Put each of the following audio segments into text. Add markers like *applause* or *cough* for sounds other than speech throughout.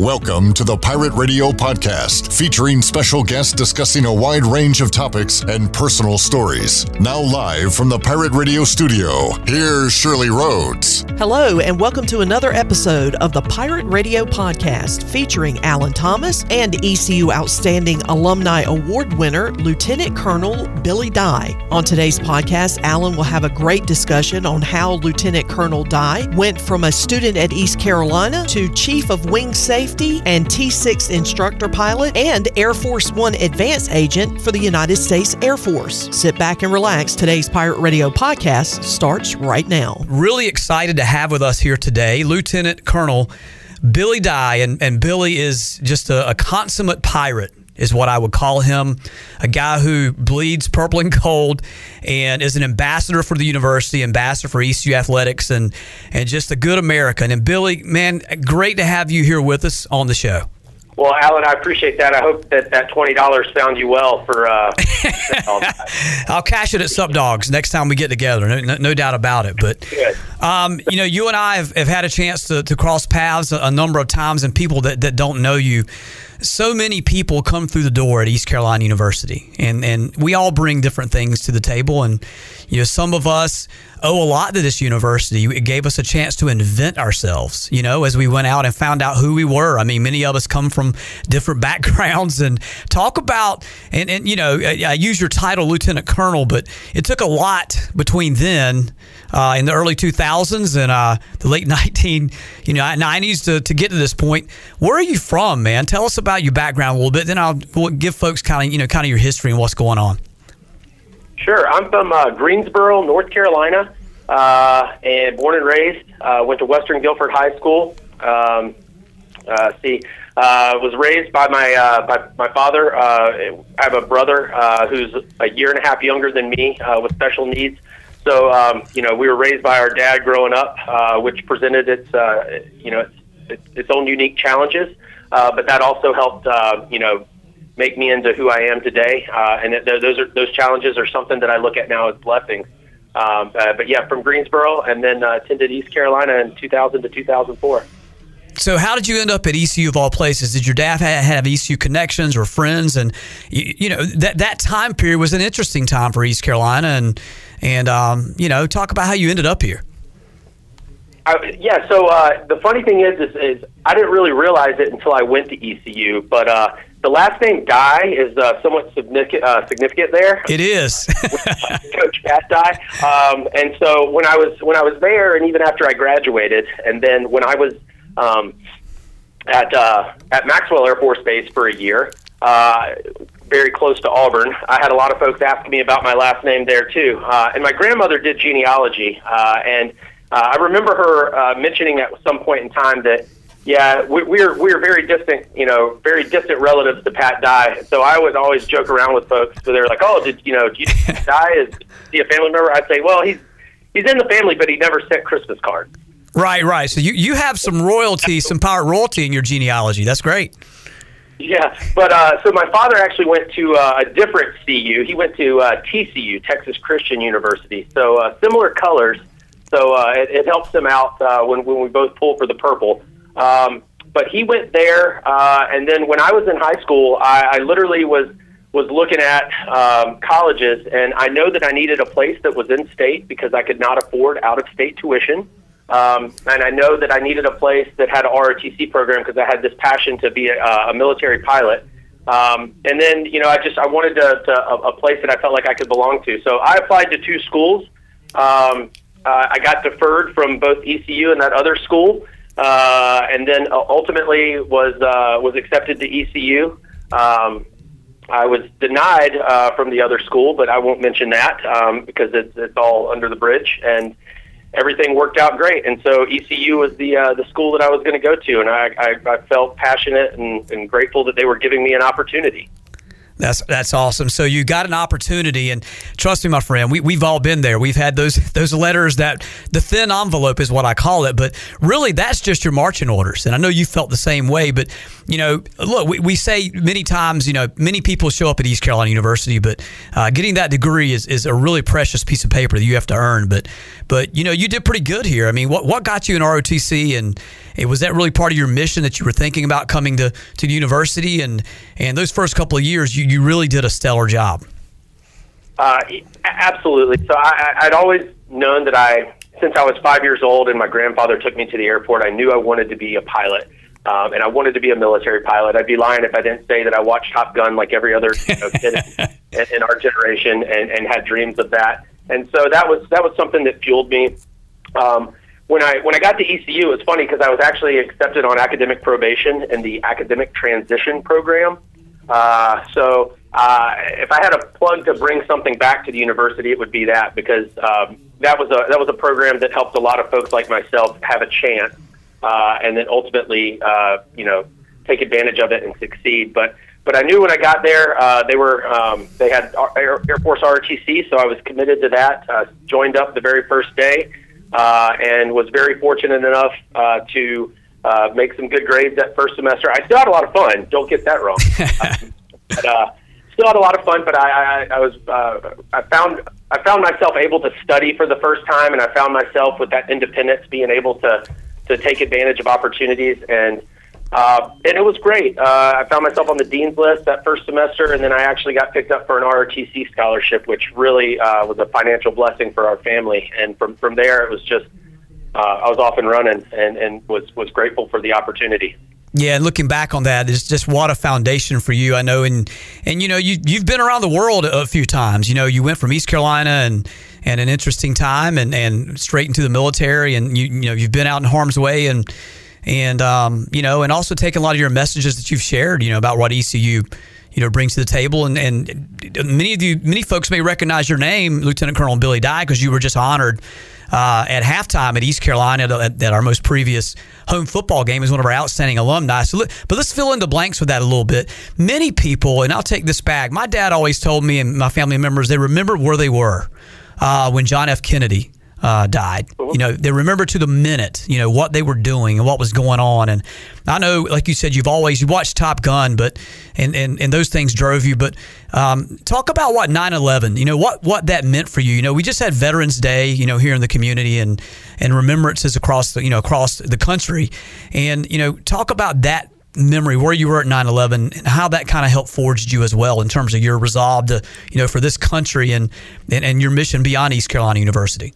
Welcome to the Pirate Radio Podcast, featuring special guests discussing a wide range of topics and personal stories. Now, live from the Pirate Radio studio, here's Shirley Rhodes. Hello, and welcome to another episode of the Pirate Radio Podcast, featuring Alan Thomas and ECU Outstanding Alumni Award winner, Lieutenant Colonel Billy Dye. On today's podcast, Alan will have a great discussion on how Lieutenant Colonel Dye went from a student at East Carolina to Chief of Wing Safety Safety and T6 instructor pilot and Air Force One advance agent for the United States Air Force. Sit back and relax. Today's Pirate Radio podcast starts right now. Really excited to have with us here today Lieutenant Colonel Billy Dye. And, and Billy is just a, a consummate pirate is what I would call him. A guy who bleeds purple and gold and is an ambassador for the university, ambassador for ECU athletics, and and just a good American. And Billy, man, great to have you here with us on the show. Well, Alan, I appreciate that. I hope that that twenty dollars found you well for. Uh, *laughs* *laughs* I'll cash it at Sup Dogs next time we get together. No, no, no doubt about it. But um, you know, you and I have, have had a chance to, to cross paths a, a number of times, and people that, that don't know you so many people come through the door at East Carolina University, and and we all bring different things to the table. And you know, some of us owe a lot to this university. It gave us a chance to invent ourselves. You know, as we went out and found out who we were. I mean, many of us come from different *laughs* backgrounds, and talk about and and you know, I use your title, Lieutenant Colonel, but it took a lot between then uh, in the early 2000s and uh, the late *laughs* 19 you know 90s to, to get to this point. Where are you from, man? Tell us about your background a little bit. Then I'll give folks kind of you know kind of your history and what's going on. Sure, I'm from uh, Greensboro, North Carolina, uh, and born and raised. Uh, went to Western Guilford High School. Um, uh, see, uh, was raised by my uh, by my father. Uh, I have a brother uh, who's a year and a half younger than me uh, with special needs. So, um, you know, we were raised by our dad growing up, uh, which presented its, uh, you know, its, its own unique challenges. Uh, but that also helped, uh, you know, make me into who I am today. Uh, and it, those are those challenges are something that I look at now as blessings. Um, uh, but yeah, from Greensboro, and then uh, attended East Carolina in 2000 to 2004. So, how did you end up at ECU of all places? Did your dad have, have ECU connections or friends? And you, you, know that that time period was an interesting time for East Carolina, and and um, you know talk about how you ended up here. I, yeah, so uh, the funny thing is, is, is, I didn't really realize it until I went to ECU, but uh, the last name Dye is uh, somewhat significant, uh, significant there. It is, *laughs* Coach Pat Dye. Um, and so when I was when I was there, and even after I graduated, and then when I was um, at uh, at Maxwell Air Force Base for a year, uh, very close to Auburn. I had a lot of folks asking me about my last name there too, uh, and my grandmother did genealogy, uh, and uh, I remember her uh, mentioning at some point in time that yeah, we, we're we're very distant, you know, very distant relatives to Pat Dye. So I would always joke around with folks. So they're like, "Oh, did you know? You, Dye is he a family member?" I'd say, "Well, he's he's in the family, but he never sent Christmas cards." Right, right. So you, you have some royalty, some power royalty in your genealogy. That's great. Yeah, but uh, so my father actually went to uh, a different CU. He went to uh, TCU, Texas Christian University. So uh, similar colors. So uh, it, it helps him out uh, when when we both pull for the purple. Um, but he went there, uh, and then when I was in high school, I, I literally was was looking at um, colleges, and I know that I needed a place that was in state because I could not afford out of state tuition. Um, and I know that I needed a place that had a ROTC program because I had this passion to be a, a military pilot. Um, and then, you know, I just I wanted to, to a, a place that I felt like I could belong to. So I applied to two schools. Um, uh, I got deferred from both ECU and that other school, uh, and then ultimately was uh, was accepted to ECU. Um, I was denied uh, from the other school, but I won't mention that um, because it's, it's all under the bridge. And everything worked out great. And so ECU was the uh, the school that I was going to go to, and I, I, I felt passionate and, and grateful that they were giving me an opportunity. That's that's awesome. So you got an opportunity, and trust me, my friend, we we've all been there. We've had those those letters that the thin envelope is what I call it, but really that's just your marching orders. And I know you felt the same way. But you know, look, we, we say many times, you know, many people show up at East Carolina University, but uh, getting that degree is, is a really precious piece of paper that you have to earn. But but you know, you did pretty good here. I mean, what what got you in ROTC, and was that really part of your mission that you were thinking about coming to to the university? And and those first couple of years, you you really did a stellar job. Uh, absolutely. So I, I'd always known that I, since I was five years old and my grandfather took me to the airport, I knew I wanted to be a pilot. Um, and I wanted to be a military pilot. I'd be lying if I didn't say that I watched Top Gun like every other you know, kid in, *laughs* in our generation and, and had dreams of that. And so that was that was something that fueled me. Um, when I when I got to ECU, it's funny because I was actually accepted on academic probation in the academic transition program. Uh, so uh, if I had a plug to bring something back to the university, it would be that because um, that was a that was a program that helped a lot of folks like myself have a chance, uh, and then ultimately, uh, you know, take advantage of it and succeed. But but I knew when I got there, uh, they were um, they had Air, Force ROTC, so I was committed to that. Uh, joined up the very first day, uh, and was very fortunate enough uh, to uh, make some good grades that first semester. I still had a lot of fun. Don't get that wrong. um, *laughs* but, uh, still had a lot of fun, but I, I, I was uh, I found I found myself able to study for the first time, and I found myself with that independence, being able to to take advantage of opportunities, and uh, and it was great. Uh, I found myself on the dean's list that first semester, and then I actually got picked up for an ROTC scholarship, which really uh, was a financial blessing for our family. And from from there, it was just uh, I was off and running and, and was, was grateful for the opportunity. Yeah, and looking back on that is just what a foundation for you. I know, and and you know you you've been around the world a few times. You know, you went from East Carolina and and an interesting time, and and straight into the military, and you you know you've been out in harm's way, and and um, you know, and also taken a lot of your messages that you've shared, you know, about what ECU you know brings to the table and, and many of you many folks may recognize your name lieutenant colonel billy dye because you were just honored uh, at halftime at East Carolina that, our most previous home football game is one of our outstanding alumni. So, but let's fill in the blanks with that a little bit. Many people, and I'll take this back. My dad always told me and my family members they remember where they were uh, when John F. Kennedy uh, died. You know, they remember to the minute, you know, what they were doing and what was going on. And I know, like you said, you've always you watched Top Gun, but and and, and those things drove you. But um, talk about what 9/11. You know what what that meant for you. You know, we just had Veterans Day. You know, here in the community and and remembrances across the you know across the country. And you know, talk about that memory where you were at 9-11 and how that kind of helped forged you as well in terms of your resolve to you know for this country and and, and your mission beyond east carolina university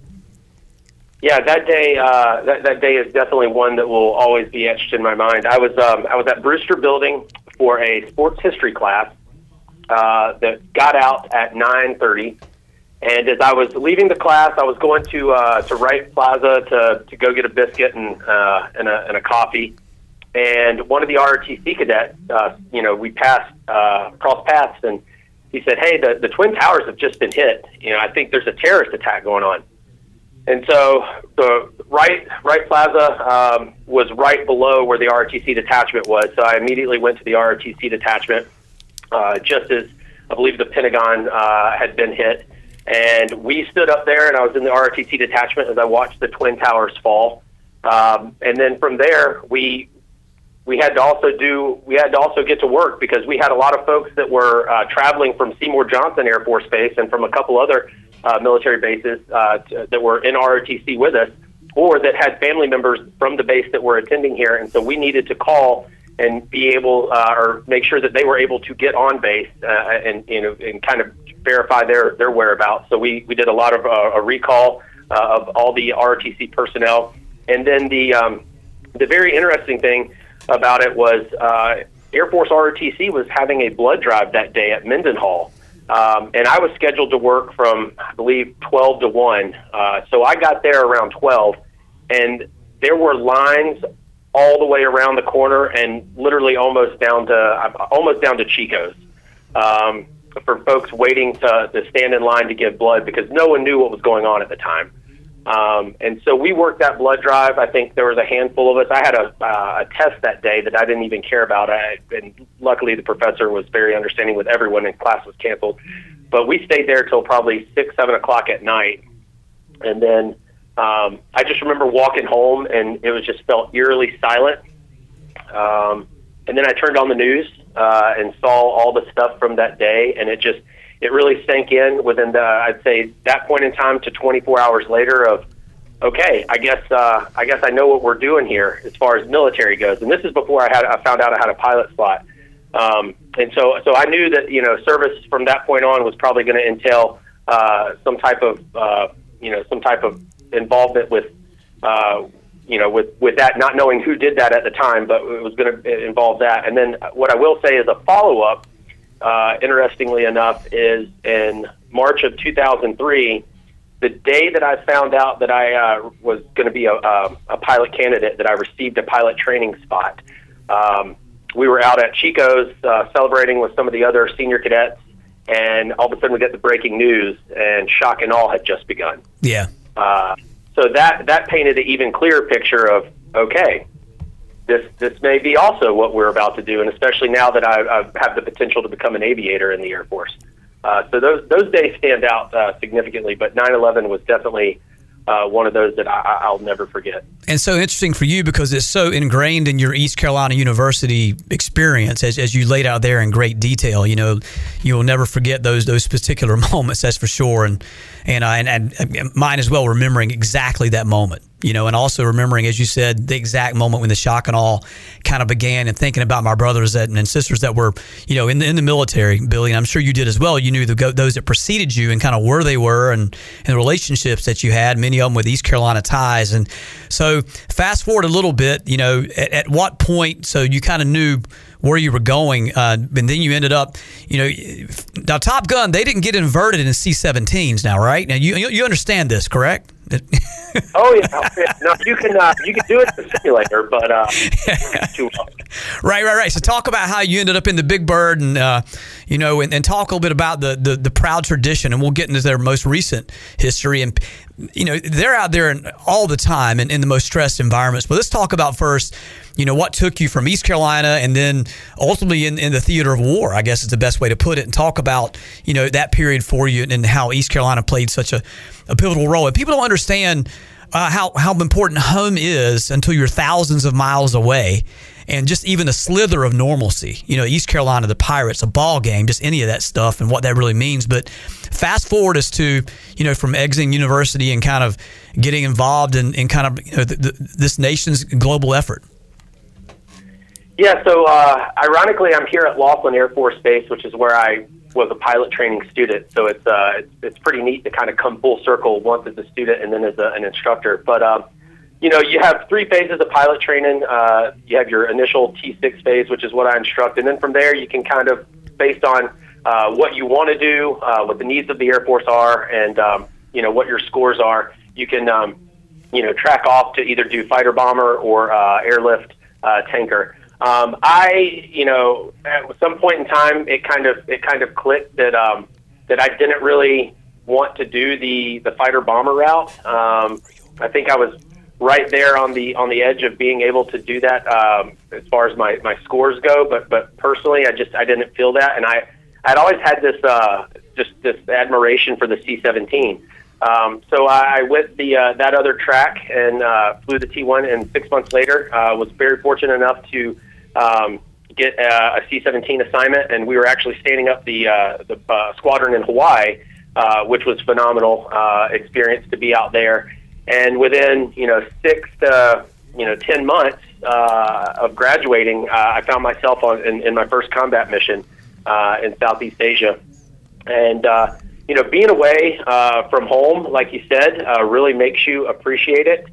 yeah, that day uh, that that day is definitely one that will always be etched in my mind. I was um, I was at Brewster Building for a sports history class uh, that got out at nine thirty, and as I was leaving the class, I was going to uh, to Wright Plaza to to go get a biscuit and uh, and a and a coffee. And one of the ROTC cadets, uh, you know, we passed uh, cross paths, and he said, "Hey, the the twin towers have just been hit. You know, I think there's a terrorist attack going on." And so the Wright Wright Plaza um, was right below where the ROTC detachment was. So I immediately went to the ROTC detachment, uh, just as I believe the Pentagon uh, had been hit. And we stood up there, and I was in the ROTC detachment as I watched the twin towers fall. Um, and then from there, we we had to also do we had to also get to work because we had a lot of folks that were uh, traveling from Seymour Johnson Air Force Base and from a couple other uh, military bases uh, t- that were in ROTC with us, or that had family members from the base that were attending here, and so we needed to call and be able uh, or make sure that they were able to get on base uh, and you know and kind of verify their their whereabouts. So we we did a lot of uh, a recall uh, of all the ROTC personnel, and then the um, the very interesting thing about it was uh, Air Force ROTC was having a blood drive that day at Mendenhall. Um, and I was scheduled to work from, I believe, 12 to 1. Uh, so I got there around 12, and there were lines all the way around the corner and literally almost down to almost down to Chico's um, for folks waiting to, to stand in line to give blood because no one knew what was going on at the time. Um, and so we worked that blood drive. I think there was a handful of us. I had a, uh, a test that day that I didn't even care about. I, and luckily, the professor was very understanding with everyone, and class was canceled. But we stayed there till probably six, seven o'clock at night, and then um, I just remember walking home, and it was just felt eerily silent. Um, and then I turned on the news uh, and saw all the stuff from that day, and it just it really sank in within the I'd say that point in time to 24 hours later of okay, I guess uh, I guess I know what we're doing here as far as military goes. And this is before I had I found out I had a pilot slot. Um, and so so I knew that you know service from that point on was probably going to entail uh, some type of uh, you know some type of involvement with uh, you know with with that not knowing who did that at the time, but it was going to involve that. And then what I will say is a follow up uh, interestingly enough, is in March of 2003, the day that I found out that I uh, was going to be a, a, a pilot candidate, that I received a pilot training spot. Um, we were out at Chico's uh, celebrating with some of the other senior cadets, and all of a sudden we get the breaking news, and shock and awe had just begun. Yeah. Uh, so that that painted an even clearer picture of okay, this this may be also what we're about to do, and especially now that I, I have the potential to become an aviator in the Air Force. Uh, so those those days stand out uh, significantly, but 9/11 was definitely uh, one of those that I, I'll never forget. And so interesting for you because it's so ingrained in your East Carolina University experience, as, as you laid out there in great detail. You know, you will never forget those those particular *laughs* moments. That's for sure. And and uh, and, and mine as well, remembering exactly that moment you know, and also remembering, as you said, the exact moment when the shock and awe kind of began, and thinking about my brothers that, and sisters that were, you know, in the in the military, Billy, and I'm sure you did as well. You knew the, those that preceded you and kind of where they were, and and the relationships that you had, many of them with East Carolina ties. And so, fast forward a little bit, you know, at, at what point? So you kind of knew where you were going, uh, and then you ended up, you know, now Top Gun they didn't get inverted in C-17s now, right? Now you you understand this, correct? *laughs* oh yeah, no, you can uh, you can do it in the simulator, but uh, *laughs* too well. Right, right, right. So talk about how you ended up in the Big Bird, and uh, you know, and, and, talk a little bit about the, the the proud tradition, and we'll get into their most recent history. And you know, they're out there all the time and in the most stressed environments. But let's talk about first you know, what took you from East Carolina and then ultimately in, in the theater of war, I guess is the best way to put it, and talk about, you know, that period for you and how East Carolina played such a, a pivotal role. And people don't understand uh, how, how important home is until you're thousands of miles away and just even a slither of normalcy. You know, East Carolina, the Pirates, a ball game, just any of that stuff and what that really means. But fast forward us to, you know, from exiting university and kind of getting involved in, in kind of you know, the, the, this nation's global effort. Yeah, so uh, ironically, I'm here at Laughlin Air Force Base, which is where I was a pilot training student. So it's uh, it's, it's pretty neat to kind of come full circle once as a student and then as a, an instructor. But um, you know, you have three phases of pilot training. Uh, you have your initial T6 phase, which is what I instruct, and then from there you can kind of, based on uh, what you want to do, uh, what the needs of the Air Force are, and um, you know what your scores are, you can um, you know track off to either do fighter bomber or uh, airlift uh, tanker. Um, I, you know, at some point in time, it kind of it kind of clicked that um, that I didn't really want to do the the fighter bomber route. Um, I think I was right there on the on the edge of being able to do that um, as far as my my scores go. But but personally, I just I didn't feel that, and I I'd always had this uh, just this admiration for the C-17. Um, so I went the uh, that other track and uh, flew the T1, and six months later uh, was very fortunate enough to um, get uh, a C-17 assignment, and we were actually standing up the uh, the uh, squadron in Hawaii, uh, which was phenomenal uh, experience to be out there. And within you know six to you know ten months uh, of graduating, uh, I found myself on in, in my first combat mission uh, in Southeast Asia, and. Uh, you know, being away uh, from home, like you said, uh, really makes you appreciate it.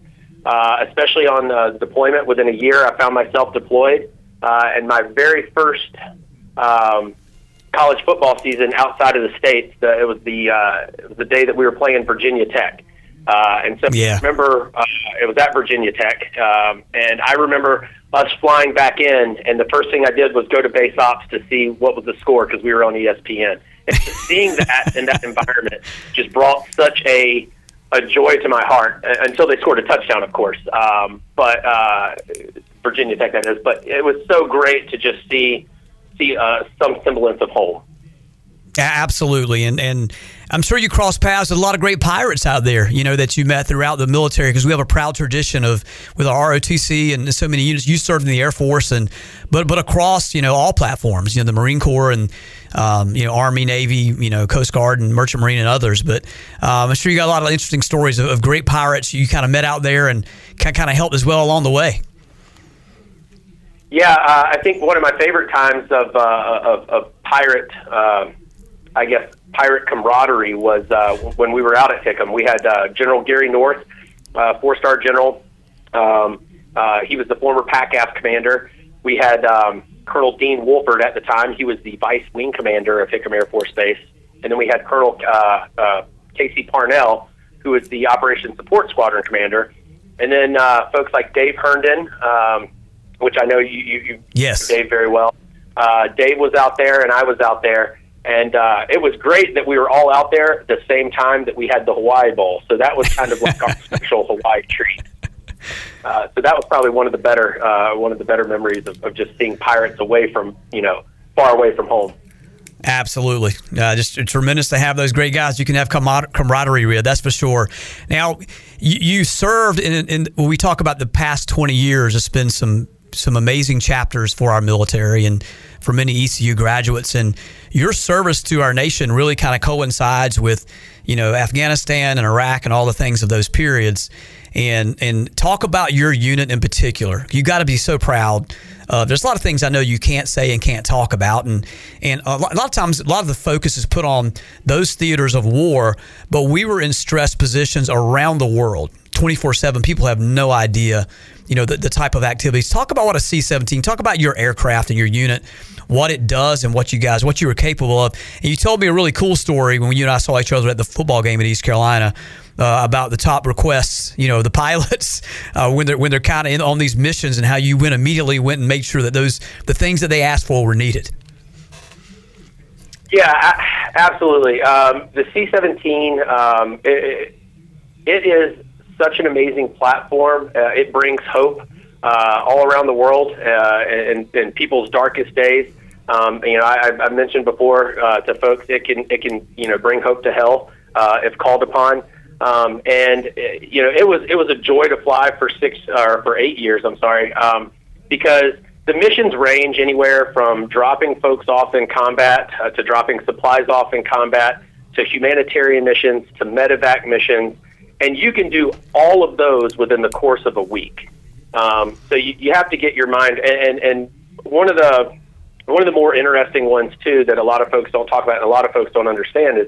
Uh, especially on uh, deployment, within a year, I found myself deployed uh, and my very first um, college football season outside of the states. Uh, it was the uh, it was the day that we were playing Virginia Tech, uh, and so yeah. I remember uh, it was at Virginia Tech, um, and I remember us flying back in, and the first thing I did was go to base ops to see what was the score because we were on ESPN. Seeing that in that environment just brought such a a joy to my heart until they scored a touchdown, of course. Um, but uh, Virginia Tech, that is. But it was so great to just see see uh, some semblance of home. Absolutely, and and I'm sure you cross paths with a lot of great pirates out there. You know that you met throughout the military because we have a proud tradition of with our ROTC and so many units. You served in the Air Force and but but across you know all platforms. You know the Marine Corps and um, you know Army, Navy, you know Coast Guard and Merchant Marine and others. But um, I'm sure you got a lot of interesting stories of, of great pirates you kind of met out there and kind of helped as well along the way. Yeah, uh, I think one of my favorite times of uh, of, of pirate. Uh, I guess, pirate camaraderie was uh, when we were out at Hickam. We had uh, General Gary North, uh, four star general. Um, uh, he was the former PACAF commander. We had um, Colonel Dean Wolford at the time. He was the vice wing commander of Hickam Air Force Base. And then we had Colonel uh, uh, Casey Parnell, who was the Operations Support Squadron commander. And then uh, folks like Dave Herndon, um, which I know you, you, you yes. Dave very well. Uh, Dave was out there, and I was out there and uh, it was great that we were all out there at the same time that we had the Hawaii Bowl. So that was kind of like our *laughs* special Hawaii treat. Uh, so that was probably one of the better uh, one of the better memories of, of just seeing pirates away from you know far away from home. Absolutely. Uh, just tremendous to have those great guys. You can have camaraderie with, that's for sure. Now, you, you served in, in, when we talk about the past 20 years, it's been some some amazing chapters for our military and for many ECU graduates. And your service to our nation really kind of coincides with, you know, Afghanistan and Iraq and all the things of those periods. And and talk about your unit in particular. You got to be so proud. Uh, there's a lot of things I know you can't say and can't talk about, and and a lot, a lot of times a lot of the focus is put on those theaters of war. But we were in stress positions around the world, 24 seven. People have no idea you know, the, the type of activities. Talk about what a C 17, talk about your aircraft and your unit, what it does and what you guys, what you were capable of. And you told me a really cool story when you and I saw each other at the football game in East Carolina. Uh, about the top requests, you know, the *laughs* pilots uh, when they're when they're kind of on these missions, and how you went immediately went and made sure that those the things that they asked for were needed. Yeah, absolutely. Um, the C seventeen, um, it, it is such an amazing platform. Uh, it brings hope uh, all around the world uh, in, people's darkest days. Um, you know, I, I mentioned before uh, to folks, it can it can you know bring hope to hell uh, if called upon. Um, and you know, it was it was a joy to fly for six or for eight years. I'm sorry, um, because the missions range anywhere from dropping folks off in combat uh, to dropping supplies off in combat to humanitarian missions to medevac missions and you can do all of those within the course of a week. Um, so you, you have to get your mind and, and one of the one of the more interesting ones too that a lot of folks don't talk about and a lot of folks don't understand is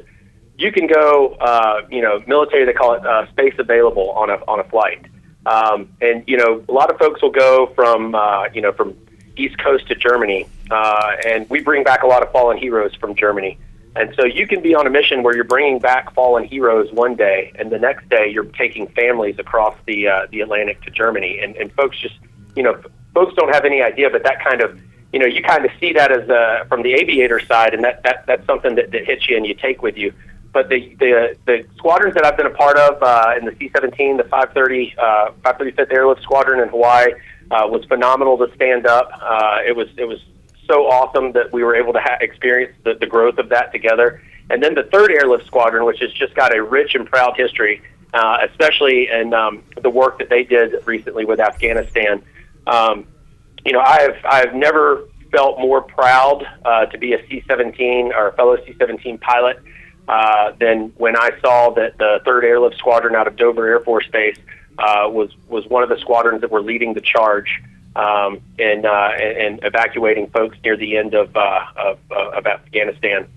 you can go uh, you know military they call it uh, space available on a on a flight um, and you know a lot of folks will go from uh, you know from east coast to Germany uh, and we bring back a lot of fallen heroes from Germany and so you can be on a mission where you're bringing back fallen heroes one day, and the next day you're taking families across the uh, the Atlantic to Germany. And, and folks just, you know, folks don't have any idea, but that kind of, you know, you kind of see that as uh, from the aviator side, and that, that that's something that, that hits you and you take with you. But the the the squadrons that I've been a part of uh, in the C-17, the 530 uh, 535th Airlift Squadron in Hawaii uh, was phenomenal to stand up. Uh, it was it was so awesome that we were able to ha- experience the, the growth of that together. And then the third airlift squadron, which has just got a rich and proud history, uh, especially in um, the work that they did recently with Afghanistan. Um, you know, I've I've never felt more proud uh, to be a C-17 or a fellow C-17 pilot uh, than when I saw that the third airlift squadron out of Dover Air Force Base uh, was was one of the squadrons that were leading the charge um, and, uh, and, evacuating folks near the end of uh, of, uh, of Afghanistan.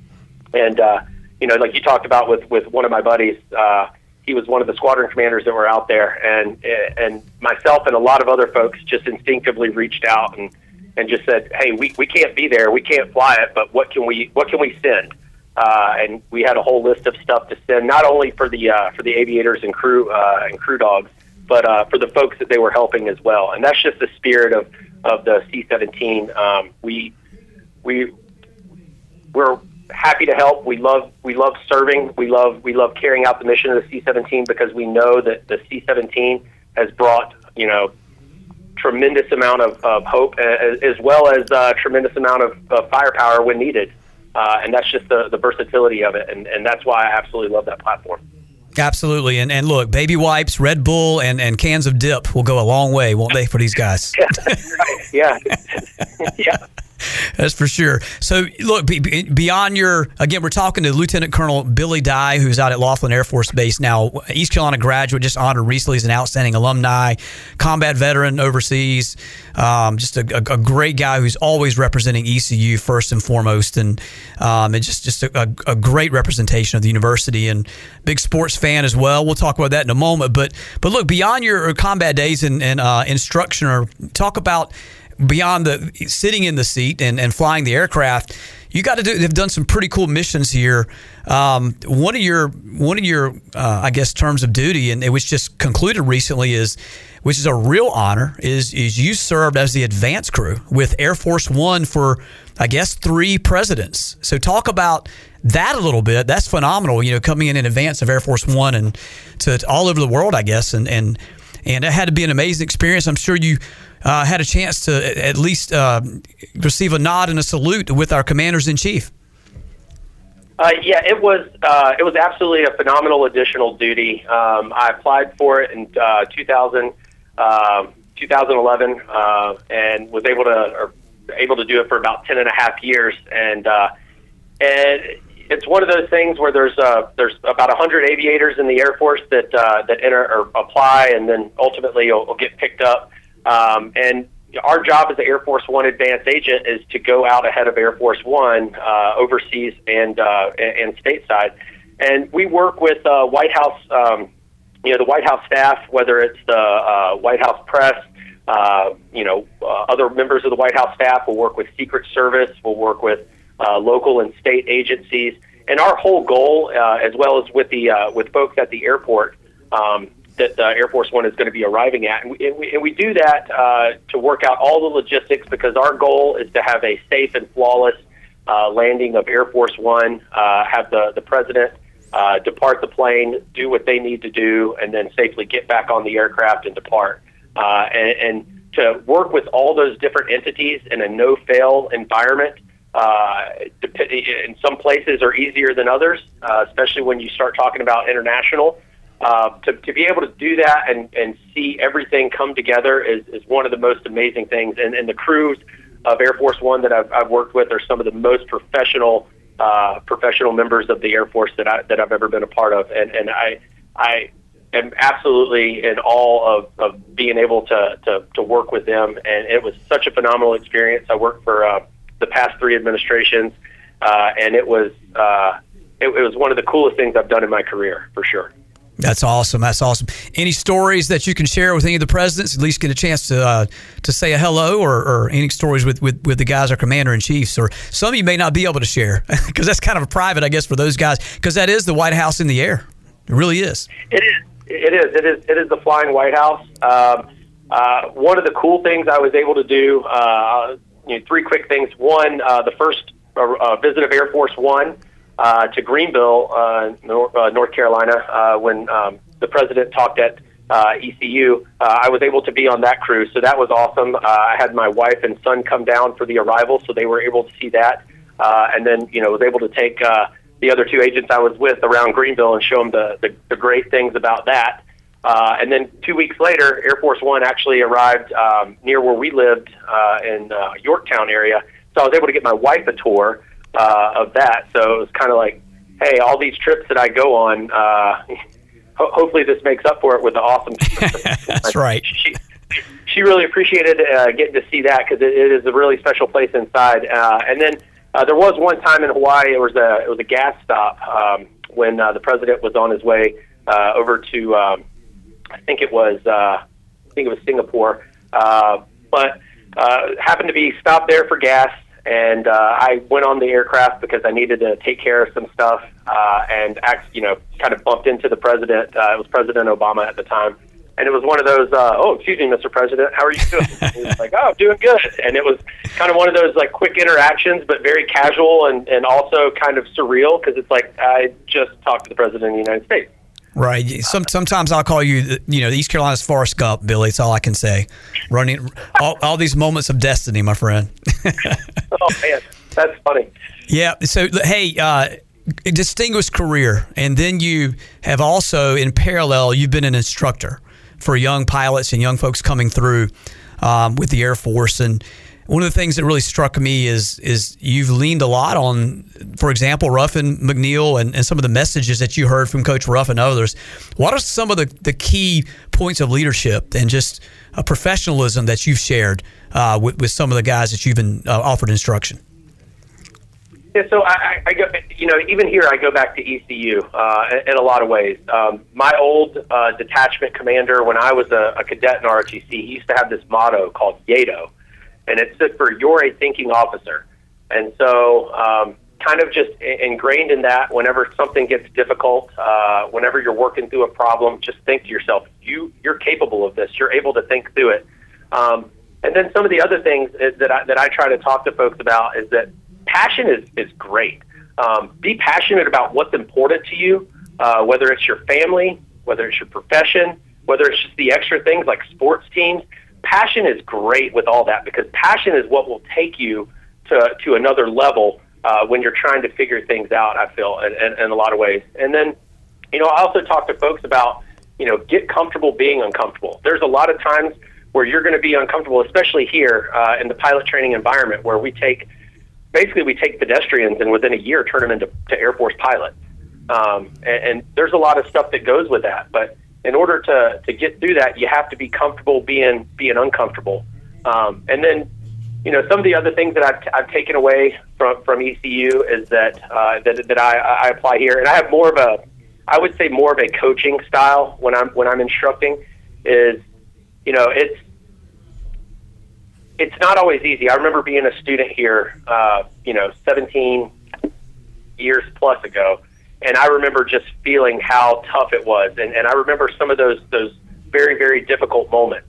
And uh, you know, like you talked about with with one of my buddies, uh, he was one of the squadron commanders that were out there, and and myself and a lot of other folks just instinctively reached out and and just said, hey, we we can't be there, we can't fly it, but what can we what can we send? Uh, and we had a whole list of stuff to send, not only for the uh, for the aviators and crew uh, and crew dogs, but uh, for the folks that they were helping as well. And that's just the spirit of, of the C-17. Um, we we we're happy to help. We love we love serving. We love we love carrying out the mission of the C-17 because we know that the C-17 has brought you know tremendous amount of, of hope as, as well as uh, tremendous amount of, of firepower when needed. Uh, and that's just the, the versatility of it, and, and that's why I absolutely love that platform. Absolutely, and and look, baby wipes, Red Bull, and, and cans of dip will go a long way, won't they, for these guys? *laughs* yeah, *laughs* yeah, yeah. That's for sure. So, look, beyond your, again, we're talking to Lieutenant Colonel Billy Dye, who's out at Laughlin Air Force Base now, East Carolina graduate, just honored recently as an outstanding alumni, combat veteran overseas, um, just a, a, a, great guy who's always representing ECU first and foremost, and um, and just just a, a, great representation of the university and big sports fan as well. We'll talk about that in a moment. But but look, beyond your combat days and, and uh, instruction, or talk about beyond the sitting in the seat and, and flying the aircraft, you got to do. They've done some pretty cool missions here. Um, one of your one of your uh, I guess terms of duty, and it was just concluded recently, is which is a real honor. Is is you served as the advance crew with Air Force One for I guess three presidents. So talk about that a little bit. That's phenomenal. You know, coming in in advance of Air Force One and to, all over the world, I guess, and and and it had to be an amazing experience. I'm sure you uh, had a chance to at least uh, receive a nod and a salute with our commanders in chief. Uh, yeah, it was uh, it was absolutely a phenomenal additional duty. Um, I applied for it in uh, 2000, 2011 um, uh, and was able to able to do it for about 10 and a half years. And and it's one of those things where there's uh, there's about 100 aviators in the Air Force that uh, that enter or apply, and then ultimately will, will get picked up. Um, and our job as the Air Force One advanced agent is to go out ahead of Air Force One uh, overseas and, uh, and stateside. And we work with uh, White House, um, you know, the White House staff, whether it's the uh, White House press, uh, you know, uh, other members of the White House staff. We'll work with Secret Service. We'll work with uh, local and state agencies. And our whole goal, uh, as well as with the uh, with folks at the airport, um, that uh, Air Force One is going to be arriving at. And we, and we, and we do that uh, to work out all the logistics because our goal is to have a safe and flawless uh, landing of Air Force One, uh, have the, the president uh, depart the plane, do what they need to do, and then safely get back on the aircraft and depart. And, and to work with all those different entities in a no fail environment. In some places are easier than others, especially when you start talking about international. Uh, to, to be able to do that and, and see everything come together is, is one of the most amazing things. And, and the crews of Air Force One that I've, I've worked with are some of the most professional uh, professional members of the Air Force that I that I've ever been a part of. And and I I am absolutely in awe of, of being able to, to to work with them. And it was such a phenomenal experience. I worked for uh, the past three administrations, uh, and it was uh, it, it was one of the coolest things I've done in my career for sure. That's awesome. That's awesome. Any stories that you can share with any of the presidents? At least get a chance to uh, to say a hello, or, or any stories with, with, with the guys, our commander in chiefs, or some you may not be able to share *laughs* because that's kind of private, I guess, for those guys because that is the White House in the air. It really is. It is. It is. It is. It is the flying White House. Um, uh, one of the cool things I was able to do. Uh, you know, three quick things. One, uh, the first uh, visit of Air Force One uh, to Greenville, uh, North, uh, North Carolina, uh, when um, the president talked at uh, ECU. Uh, I was able to be on that cruise, so that was awesome. Uh, I had my wife and son come down for the arrival, so they were able to see that, uh, and then you know was able to take uh, the other two agents I was with around Greenville and show them the the, the great things about that. Uh, and then two weeks later, Air Force One actually arrived um, near where we lived uh, in uh, Yorktown area. So I was able to get my wife a tour uh, of that. So it was kind of like, hey, all these trips that I go on, uh, *laughs* ho- hopefully this makes up for it with the awesome. *laughs* That's right. She, she really appreciated uh, getting to see that because it, it is a really special place inside. Uh, and then uh, there was one time in Hawaii. It was a it was a gas stop um, when uh, the president was on his way uh, over to um, I think it was uh, I think it was Singapore, uh, but uh, happened to be stopped there for gas and uh, I went on the aircraft because I needed to take care of some stuff, uh, and act, you know, kind of bumped into the president. Uh, it was President Obama at the time, and it was one of those, uh, oh, excuse me, Mr. President, how are you doing? *laughs* he was like, oh, doing good. And it was kind of one of those like quick interactions, but very casual and, and also kind of surreal because it's like I just talked to the President of the United States. Right. Some, sometimes I'll call you, you know, East Carolina's Forrest Gump, Billy. It's all I can say. Running all, all these moments of destiny, my friend. *laughs* oh man, that's funny. Yeah. So hey, uh, distinguished career, and then you have also, in parallel, you've been an instructor for young pilots and young folks coming through um, with the Air Force. And one of the things that really struck me is is you've leaned a lot on, for example, Ruffin McNeill and, and some of the messages that you heard from Coach Ruff and others. What are some of the, the key points of leadership and just a professionalism that you've shared uh, with, with some of the guys that you've been uh, offered instruction? Yeah, so I, I go, you know, even here I go back to ECU uh, in a lot of ways. Um, my old uh, detachment commander, when I was a, a cadet in ROTC, he used to have this motto called YATO, and it's it stood for "You're a Thinking Officer." And so, um, kind of just ingrained in that, whenever something gets difficult, uh, whenever you're working through a problem, just think to yourself, "You, you're capable of this. You're able to think through it." Um, and then some of the other things that I, that I try to talk to folks about is that passion is, is great. Um, be passionate about what's important to you, uh, whether it's your family, whether it's your profession, whether it's just the extra things like sports teams. Passion is great with all that because passion is what will take you to, to another level uh, when you're trying to figure things out, I feel, in, in, in a lot of ways. And then, you know, I also talk to folks about, you know, get comfortable being uncomfortable. There's a lot of times where you're going to be uncomfortable, especially here uh, in the pilot training environment where we take – basically we take pedestrians and within a year turn them into to Air Force pilots. Um, and, and there's a lot of stuff that goes with that. But in order to, to get through that, you have to be comfortable being being uncomfortable. Um, and then, you know, some of the other things that I've, I've taken away from, from ECU is that uh, that, that I, I apply here, and I have more of a, I would say more of a coaching style when I'm when I'm instructing. Is you know, it's it's not always easy. I remember being a student here, uh, you know, 17 years plus ago, and I remember just feeling how tough it was, and, and I remember some of those those very very difficult moments.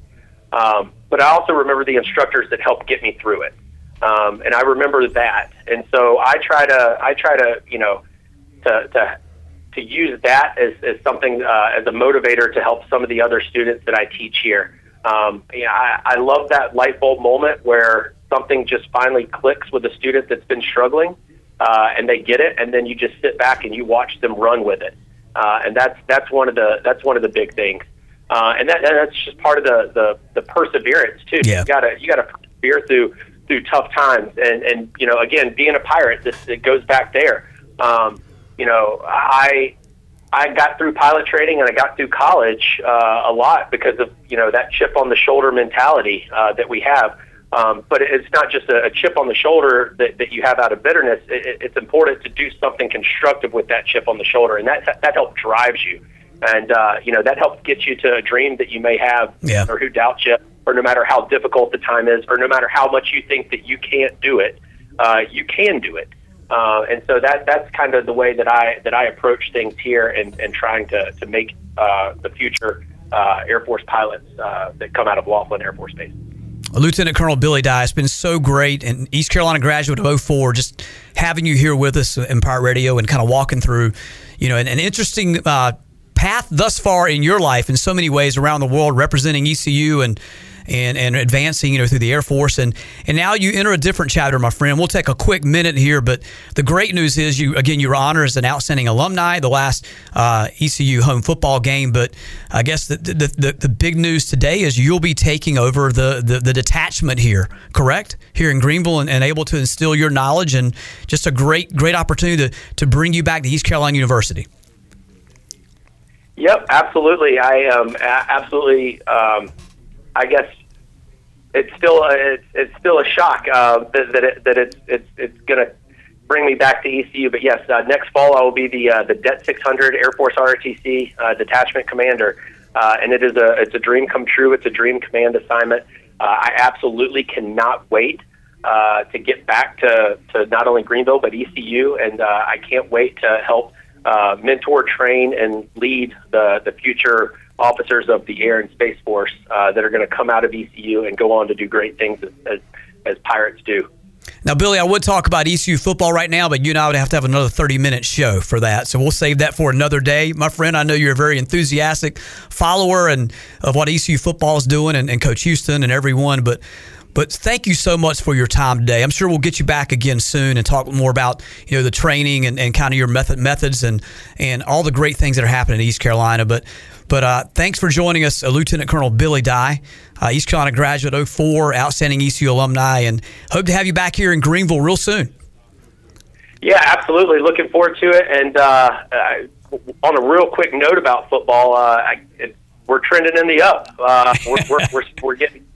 Um, but I also remember the instructors that helped get me through it, um, and I remember that. And so I try to I try to you know to to to use that as, as something uh, as a motivator to help some of the other students that I teach here um, yeah, I, I love that light bulb moment where something just finally clicks with a student that's been struggling, uh, and they get it, and then you just sit back and you watch them run with it, uh, and that's that's one of the that's one of the big things, uh, and that and that's just part of the the, the perseverance too. Yeah. You gotta you gotta persevere through through tough times, and and you know again being a pirate, this it goes back there. Um, you know, I I got through pilot training and I got through college uh, a lot because of you know that chip on the shoulder mentality uh, that we have. Um, but it's not just a, a chip on the shoulder that, that you have out of bitterness. It, it's important to do something constructive with that chip on the shoulder, and that that helps drives you, and uh, you know that helps get you to a dream that you may have, yeah. or who doubts you, or no matter how difficult the time is, or no matter how much you think that you can't do it, uh, you can do it. Uh, and so that that's kind of the way that I that I approach things here, and, and trying to to make uh, the future uh, Air Force pilots uh, that come out of Laughlin Air Force Base. Lieutenant Colonel Billy Dye, it's been so great, and East Carolina graduate of 04, just having you here with us in Pirate Radio and kind of walking through, you know, an, an interesting uh, path thus far in your life in so many ways around the world, representing ECU and and, and advancing, you know, through the Air Force. And, and now you enter a different chapter, my friend. We'll take a quick minute here, but the great news is you, again, you were honored as an outstanding alumni, the last uh, ECU home football game. But I guess the, the, the, the, big news today is you'll be taking over the, the, the detachment here, correct? Here in Greenville and, and able to instill your knowledge and just a great, great opportunity to, to bring you back to East Carolina University. Yep, absolutely. I um, absolutely um, I guess it's still a, it's, it's still a shock uh, that, that it, that it's it's it's to bring me back to ECU. But yes, uh, next fall I will be the uh, the Det 600 Air Force ROTC uh, detachment commander, uh, and it is a it's a dream come true. It's a dream command assignment. Uh, I absolutely cannot wait uh, to get back to, to not only Greenville but ECU, and uh, I can't wait to help uh, mentor, train, and lead the the future officers of the Air and Space Force uh, that are going to come out of ECU and go on to do great things as, as, as pirates do. Now, Billy, I would talk about ECU football right now, but you and I would have to have another 30 minute show for that. So we'll save that for another day. My friend, I know you're a very enthusiastic follower and of what ECU football is doing and, and Coach Houston and everyone, but but thank you so much for your time today. I'm sure we'll get you back again soon and talk more about you know the training and, and kind of your method methods and and all the great things that are happening in East Carolina. But but uh, thanks for joining us, uh, Lieutenant Colonel Billy Dye, uh, East Carolina graduate, 04, outstanding ECU alumni, and hope to have you back here in Greenville real soon. Yeah, absolutely. Looking forward to it. And uh, uh, on a real quick note about football, uh, I, it, we're trending in the up. we're, we're, we're, we're getting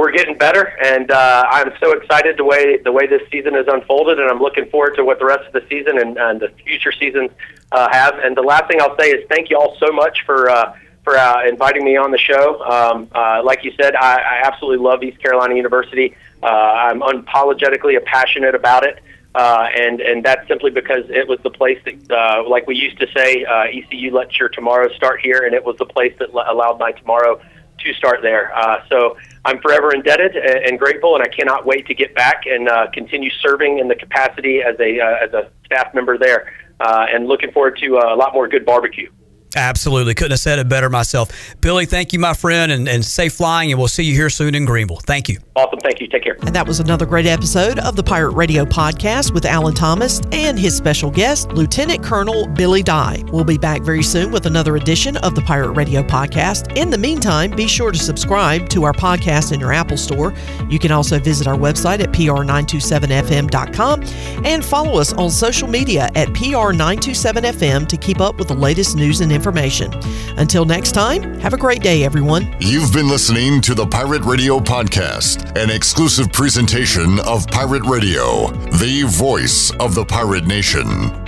we're getting better, and uh, I'm so excited the way the way this season has unfolded, and I'm looking forward to what the rest of the season and, and the future seasons uh, have. And the last thing I'll say is thank you all so much for uh, for uh, inviting me on the show. Um, uh, like you said, I, I absolutely love East Carolina University. Uh, I'm unapologetically passionate about it. Uh, and and that's simply because it was the place that, uh, like we used to say, uh, ECU let your tomorrow start here, and it was the place that allowed my tomorrow to start there. Uh, so I'm forever indebted and, grateful, and I cannot wait to get back and uh, continue serving in the capacity as a uh, as a staff member there, uh, and looking forward to uh, a lot more good barbecue. Absolutely. Couldn't have said it better myself. Billy, thank you, my friend, and, and safe flying, and we'll see you here soon in Greenville. Thank you. Awesome. Thank you. Take care. And that was another great episode of the Pirate Radio podcast with Alan Thomas and his special guest, Lieutenant Colonel Billy Dye. We'll be back very soon with another edition of the Pirate Radio podcast. In the meantime, be sure to subscribe to our podcast in your Apple Store. You can also visit our website at pr927fm.com and follow us on social media at pr927fm to keep up with the latest news and information information. Until next time, have a great day, everyone. You've been listening to the Pirate Radio Podcast, an exclusive presentation of Pirate Radio, the voice of the pirate nation.